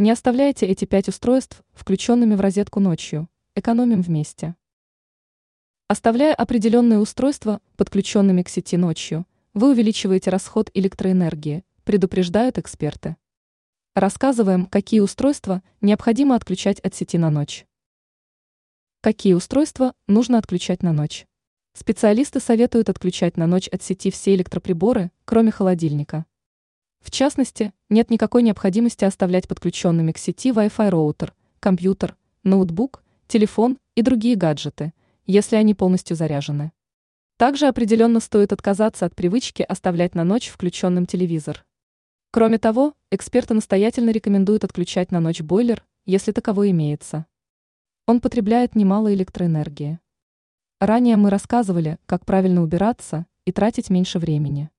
Не оставляйте эти пять устройств включенными в розетку ночью, экономим вместе. Оставляя определенные устройства подключенными к сети ночью, вы увеличиваете расход электроэнергии, предупреждают эксперты. Рассказываем, какие устройства необходимо отключать от сети на ночь. Какие устройства нужно отключать на ночь? Специалисты советуют отключать на ночь от сети все электроприборы, кроме холодильника. В частности, нет никакой необходимости оставлять подключенными к сети Wi-Fi роутер, компьютер, ноутбук, телефон и другие гаджеты, если они полностью заряжены. Также определенно стоит отказаться от привычки оставлять на ночь включенным телевизор. Кроме того, эксперты настоятельно рекомендуют отключать на ночь бойлер, если таковой имеется. Он потребляет немало электроэнергии. Ранее мы рассказывали, как правильно убираться и тратить меньше времени.